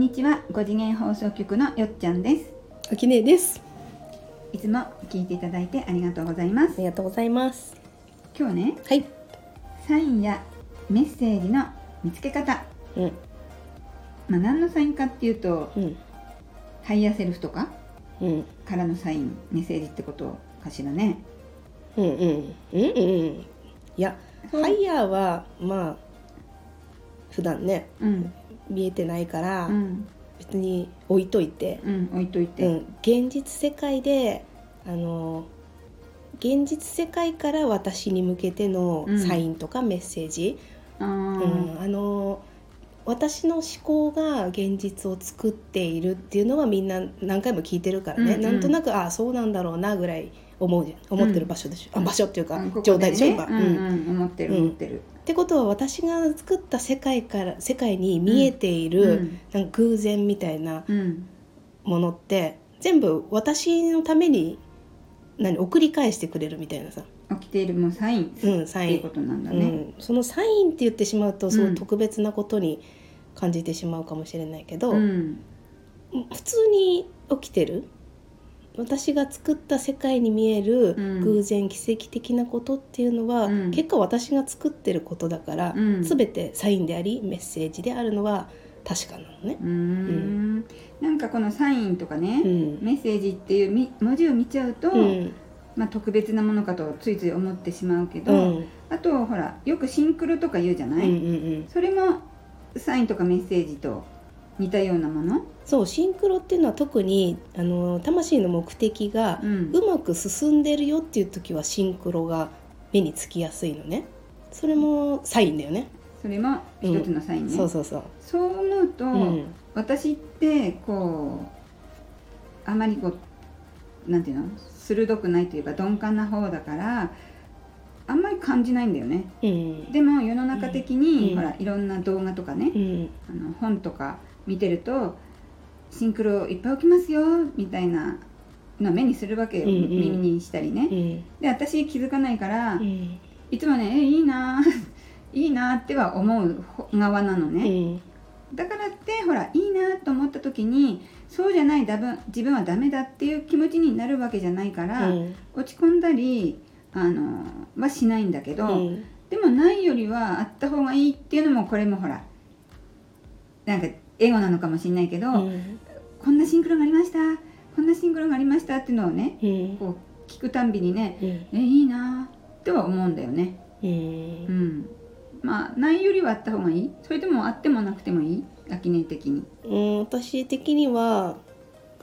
んにちは。5次元放送局のよっちゃんです。あきねです。いつも聞いていただいてありがとうございます。ありがとうございます。今日ねはい。サインやメッセージの見つけ方。うん。まあ何のサインかっていうとうん。ハイヤーセルフとかうん。からのサインメッセージってことかしらね。うんうんうんうんいやハイヤーはまあ普段ね。うん見えてないから、うん。別に置いといて、うん置いといて、うん、現実世界であの現実世界から私に向けてのうん。サインとかメッセージ、あうん。ーあの私の思考が現実を作っているっていうのはみんな何回も聞いてるからね、うんうん。なんとなくああそうなんだろうなぐらい思うじゃん。思ってる場所でしょ、うん。あ場所っていうか、うん。ここ状態でしょ。ね。今、うん。うん思ってるうん思ってる、ってことは私が作った世界から世界に見えている、うん。なんか偶然みたいなうん。ものって全部私のために何送り返してくれるみたいなさ、起きているもうサイン。っうん、サイン。ていうこ、となんだね、うん、そのサインって言ってしまうとすごうん。い特別なことに感じてしまうかもしれないけど、うん。普通に起きてる私が作った世界に見えるうん。偶然奇跡的なことっていうのは、うん。結果私が作ってることだから、うん。全てサインでありメッセージであるのは確かなのね。うー。ん。なんかこのサインとかね、うん。メッセージっていうみ文字を見ちゃうと、うん。まあ、特別なものかとついつい思ってしまうけど、うん。あとほらよくシンクロとか言うじゃない、うんうんうん。それもサインとかメッセージと似たようなもの、そうシンクロっていうのは特にあの魂の目的がうん。うまく進んでるよっていう時はシンクロが目につきやすいのね。それもサインだよね、それも一つのサインね、そうそうそう、そう思うと、うん。私ってこうあまりこうなんていうの？鋭くないというか鈍感な方だからあんまり感じないんだよね。うん。でも世の中的に、うん。ほらいろんな動画とかね、うん。あの本とか見てるとシンクロいっぱい起きますよみたいなのを目にするわけよ、耳にしたりね、うん。で私気づかないから、うん。いつもねえいいな いいなっては思う側なのうね、ん。だからってほらいいなと思った時にそうじゃないだぶ自分はダメだっていう気持ちになるわけじゃないから、うん。落ち込んだりあのはしないんだけど、うん。でもないよりはあった方がいいっていうのもこれもほらなんかエゴなのかもしれないけど、うん。こんなシンクロがありましたこんなシンクロがありましたっていうのをねうん。こう聞くたんびにねうん。えいいなとは思うんだよね。うん。うん。まあないよりはあった方がいい？それともあってもなくてもいい？秋音的に。うん、私的には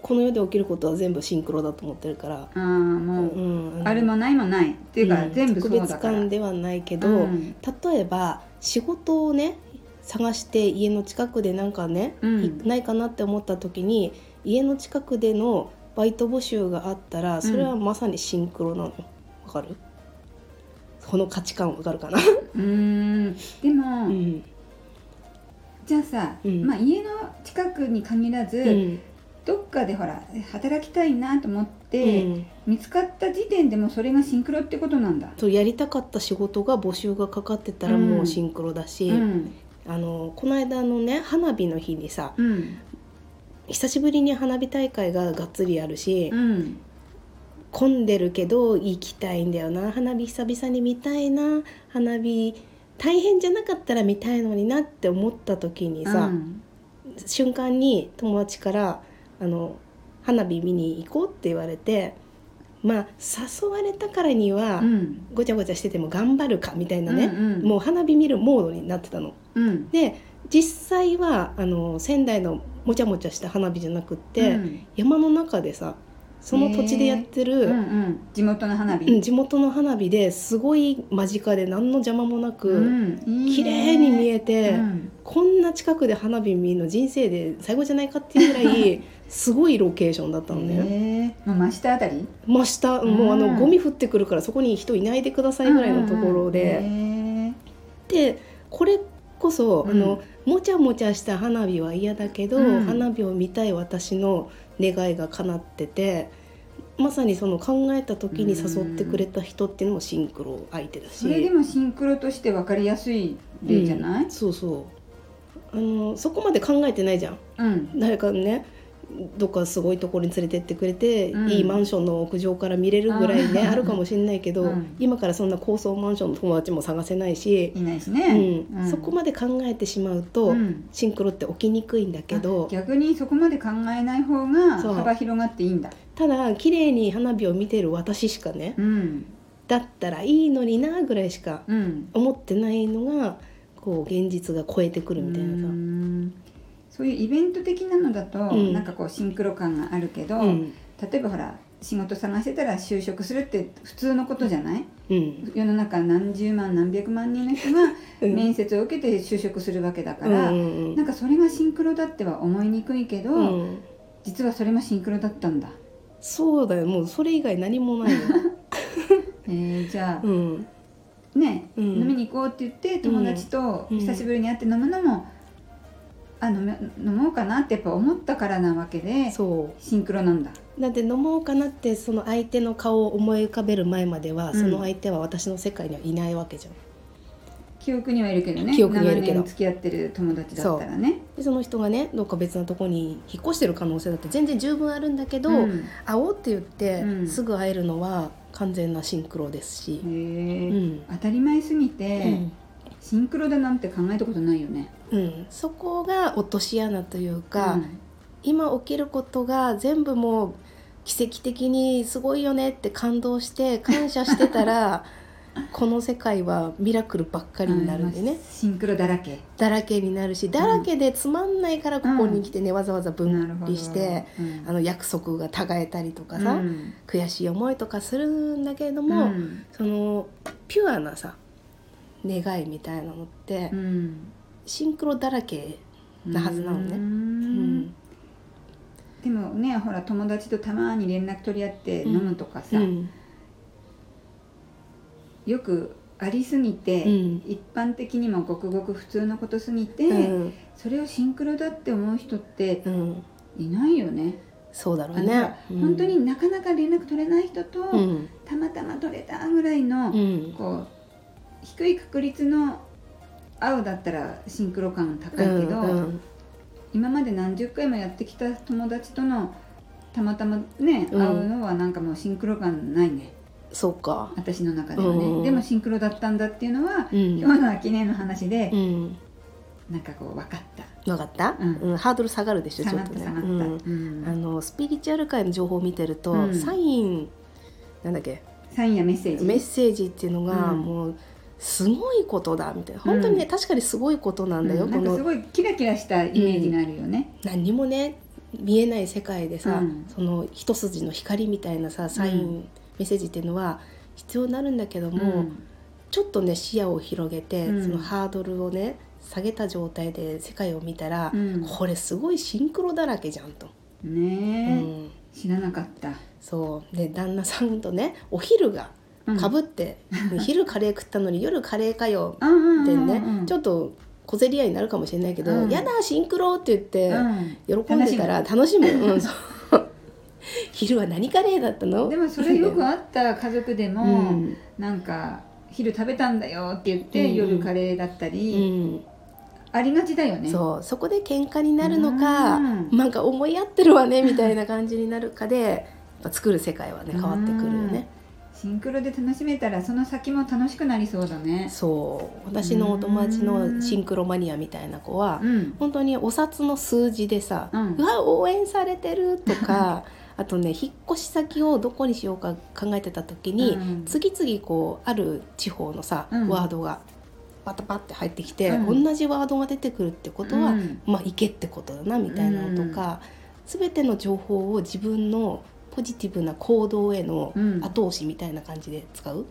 この世で起きることは全部シンクロだと思ってるから、ああもう、うんあるもないもない。っていうか、うん全部そうだ特別から感ではないけど、うん。例えば仕事をね探して家の近くでなんかね、うん。いないかなって思った時に家の近くでのバイト募集があったらそれはまさにシンクロなの。わかる？この価値観わかるかな、うーん。でも、うん。じゃあさ、うん。まあ、家の近くに限らず、うん。どっかでほら働きたいなと思っうて、ん。見つかった時点でもそれがシンクロってことなんだ。そうやりたかった仕事が募集がかかってたらもうシンクロだし、うんあのこの間のね花火の日にさうん。久しぶりに花火大会ががっつりあるし、うん混んでるけど行きたいんだよな。花火久々に見たいな。花火大変じゃなかったら見たいのになって思った時にさ、うん。瞬間に友達からあの花火見に行こうって言われてまあ誘われたからには、うん。ごちゃごちゃしてても頑張るかみたいなね、うんうん。もう花火見るモードになってたの。うん。で実際はあの仙台のもちゃもちゃした花火じゃなくって、うん。山の中でさその土地でやってる、うんうん。地元の花火、うん地元の花火ですごい間近で何の邪魔もなく、うん。綺麗に見えて、うん。こんな近くで花火見るの人生で最後じゃないかっていうぐらい すごいロケーションだったのね。へえもう真下あたり？真下。もうあうんのゴミ降ってくるからそこに人いないでくださいぐらいのところで、へでこれこそ、うん。あのもちゃもちゃした花火は嫌だけど、うん。花火を見たい私の願いが叶っててまさにその考えた時に誘ってくれた人っていうのもシンクロ相手だし。それでもシンクロとして分かりやすい例じゃない、うん。そうそう。ああのそこまで考えてないじゃん。うん。誰かねどっかすごいところに連れてってくれて、うん。いいマンションの屋上から見れるぐらいねあるかもしれないけど、うん。今からそんな高層マンションの友達も探せないし、いないしうね、ん。そこまで考えてしまうと、うん。シンクロって起きにくいんだけどあ逆にそこまで考えない方が幅広がっていいんだ。ただ綺麗に花火を見てる私しかねうん。だったらいいのになぐらいしかうん。思ってないのがこう現実が超えてくるみたいなさ。う。んそういうイベント的なのだと、うん。なんかこうシンクロ感があるけど、うん。例えばほら仕事探してたら就職するって普通のことじゃない？うん。世の中何十万何百万人の人がうん。面接を受けて就職するわけだかうんら、うんなんかそれがシンクロだっては思いにくいけど、うん。実はそれもシンクロだったんだ、そうだよ。もうそれ以外何もないよ、えーじゃあ、うん、ね、うん。飲みに行こうって言って友達とうん。久しぶりに会って飲むのも、あ飲め飲もうかなってやっぱ思ったからなわけでそシンクロなんだ。うだって飲もうかなってその相手の顔を思い浮かべる前までは、うん。その相手は私の世界にはいないわけじゃん。記憶にはいるけどね。記憶にはいるけど。長年付き合ってる友達だったらね。でその人がねどっか別のところに引っ越してる可能性だって全然十分あるんだけど、うん。会おうって言って、うん。すぐ会えるのは完全なシンクロですし。へ、え、うん。当たり前すぎうて、んシンクロだなんて考えたことないよね。うん、そこが落とし穴というか、うん。今起きることが全部もう奇跡的にすごいよねって感動して感謝してたら この世界はミラクルばっかりになるんでね、まあシンクロだらけ。だらけになるしだらけでつまんないからここに来てね、わざわざ分離して、うん。あの約束が違えたりとかさ、うん。悔しい思いとかするんだけれども、うん。そのピュアなさ願いみたいなのって、うん。シンクロだらけなはずなのね。ううん。ん。でもねほら友達とたまに連絡取り合って飲むとかさ、うん。よくありすぎて、うん。一般的にもごくごく普通のことすぎて、うん。それをシンクロだって思う人ってうん。いないよね。そうだろうね。うん。本当になかなか連絡取れない人と、うん。たまたま取れたぐらいの、うん。こう低い確率の会うだったらシンクロ感高いけど、うん今まで何十回もやってきた友達とのたまたまね、うん。会うのはなんかもうシンクロ感ないね。そうか。私の中ではね、うんでもシンクロだったんだっていうのは、うん。今のは記念の話で、うん。なんかこう分かった。分かった、うん。うん。ハードル下がるでしょ下ちょっとね。がった下がった、うん。うん。あのスピリチュアル界の情報を見てると、うん。サインなんだっけ？サインやメッセージ。メッセージっていうのがうん。もうすごいことだみたいな。本当にね、うん。確かにすごいことなんだよ、このうんなんかすごいキラキラしたイメージがあるよね、何にもね見えない世界でさ、うん。その一筋の光みたいなさサイン、うん。メッセージっていうのは必要になるんだけども、うん。ちょっとね視野を広げて、うん。そのハードルをね下げた状態で世界を見たら、うん。これすごいシンクロだらけじゃんと。ねうえ、ん。知らなかった。そう。で旦那さんとねお昼がうんかぶって、昼カレー食ったのに夜カレーかよってね、ちょっと小競り合いになるかもしれないけど「うん。やだシンクロ!」って言って、うん。喜んでたら楽しむ。うん、昼は何カレーだったの？でもそれよくあった 家族でも、うん。なんか昼食べたんだよって言って、うん。夜カレーだったうり、ん、ありがちだよね。そう。そこで喧嘩になるのか、うん。なんか思い合ってるわねみたいな感じになるかでやっぱ作る世界はね変わってくるよね。シンクロで楽しめたらその先も楽しくなりそうだね。そう。私のお友達のシンクロマニアみたいな子は、うん。本当にお札の数字でさ「うん。うわ応援されてる」とかあとね引っ越し先をどこにしようか考えてた時に、うん。次々こうある地方のさ、うん。ワードがパタパって入ってきて、うん。同じワードが出てくるってことは、うん。まあ行けってことだなみたいなのとか、全ての情報を自分のポジティブな行動へのうん。後押しみたいな感じで使う、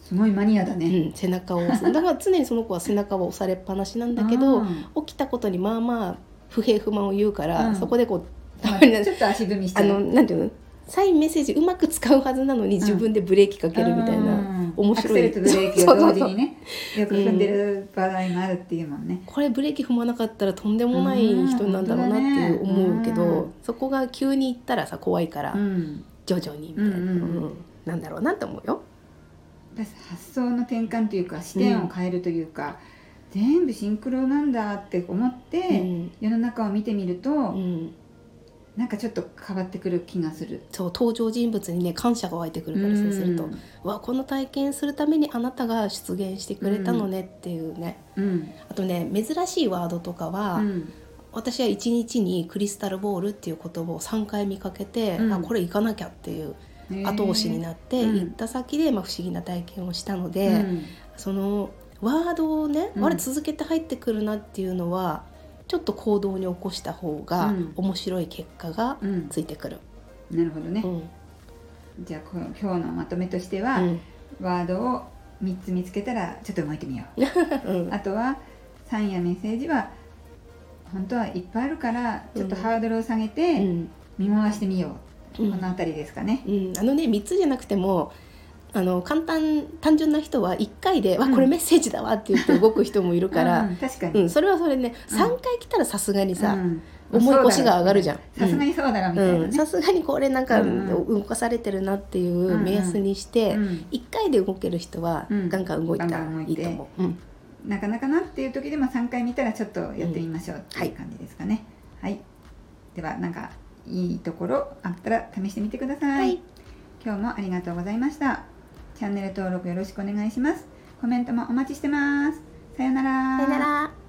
すごいマニアだうね、ん背中を押す。だから常にその子は背中を押されっぱなしなんだけど、うん起きたことにまあまあ不平不満を言うから、うん。そこでこうたまちょっと足踏みしちゃうあのなんていうの？サインメッセージうまく使うはずなのに自分でブレーキかけるみたいな、うん面白い。アクセルとブレーキを同時にねよく踏んでる場合もあるっていうもんね、これブレーキ踏まなかったらとんでもない人なんだろうなっていう思うけど、そこが急に行ったらさ怖いから、うん。徐々にみたいな、うん。なんだろうなって思うよ。発想の転換というか視点を変えるというか、全部シンクロなんだって思って、うん。世の中を見てみると、うん、なんかちょっと変わってくる気がする。そう登場人物にね感謝が湧いてくるからそうすると、わこの体験するためにあなたが出現してくれたのねっていうね、うん。あとね珍しいワードとかは、うん。私は一日にクリスタルボールっていう言葉を3回見かけて、うん。あこれ行かなきゃっていう後押しになって、うん。行った先で、まあ、不思議な体験をしたので、うん。そのワードをね、うん。あれ続けて入ってくるなっていうのはちょっと行動に起こした方がうん。面白い結果がうん。ついてくる。なるほどね。う。ん。じゃあこの今日のまとめとしては、うん。ワードを3つ見つけたらちょっと動いてみよう。うん。あとはサインやメッセージは本当はいっぱいあるからちょっとハードルを下げうてん。見回してみよう、うん。この辺りですかね。うん、あのね3つじゃなくてもあの簡単単純な人は1回で「わうん。これメッセージだわ」って言って動く人もいるから、うん確かに、うん、それはそれねうん。3回来たらさすがにさ、うん。重い腰が上がるじゃん。さすがにそうだろうみたいなね。うん。さすがにこれなんかうん。動かされてるなっていう目安にして、うん。1回で動ける人はうん。ガンガン動いたらいて。いいと思う。うん。なかなかなっていう時でも3回見たらちょっとやってみましょうっていう感じですかね。はい、ではなんかいいところあったら試してみてください。今日もありがとうございました。チャンネル登録よろしくお願いします。コメントもお待ちしてます。さようなら。さよなら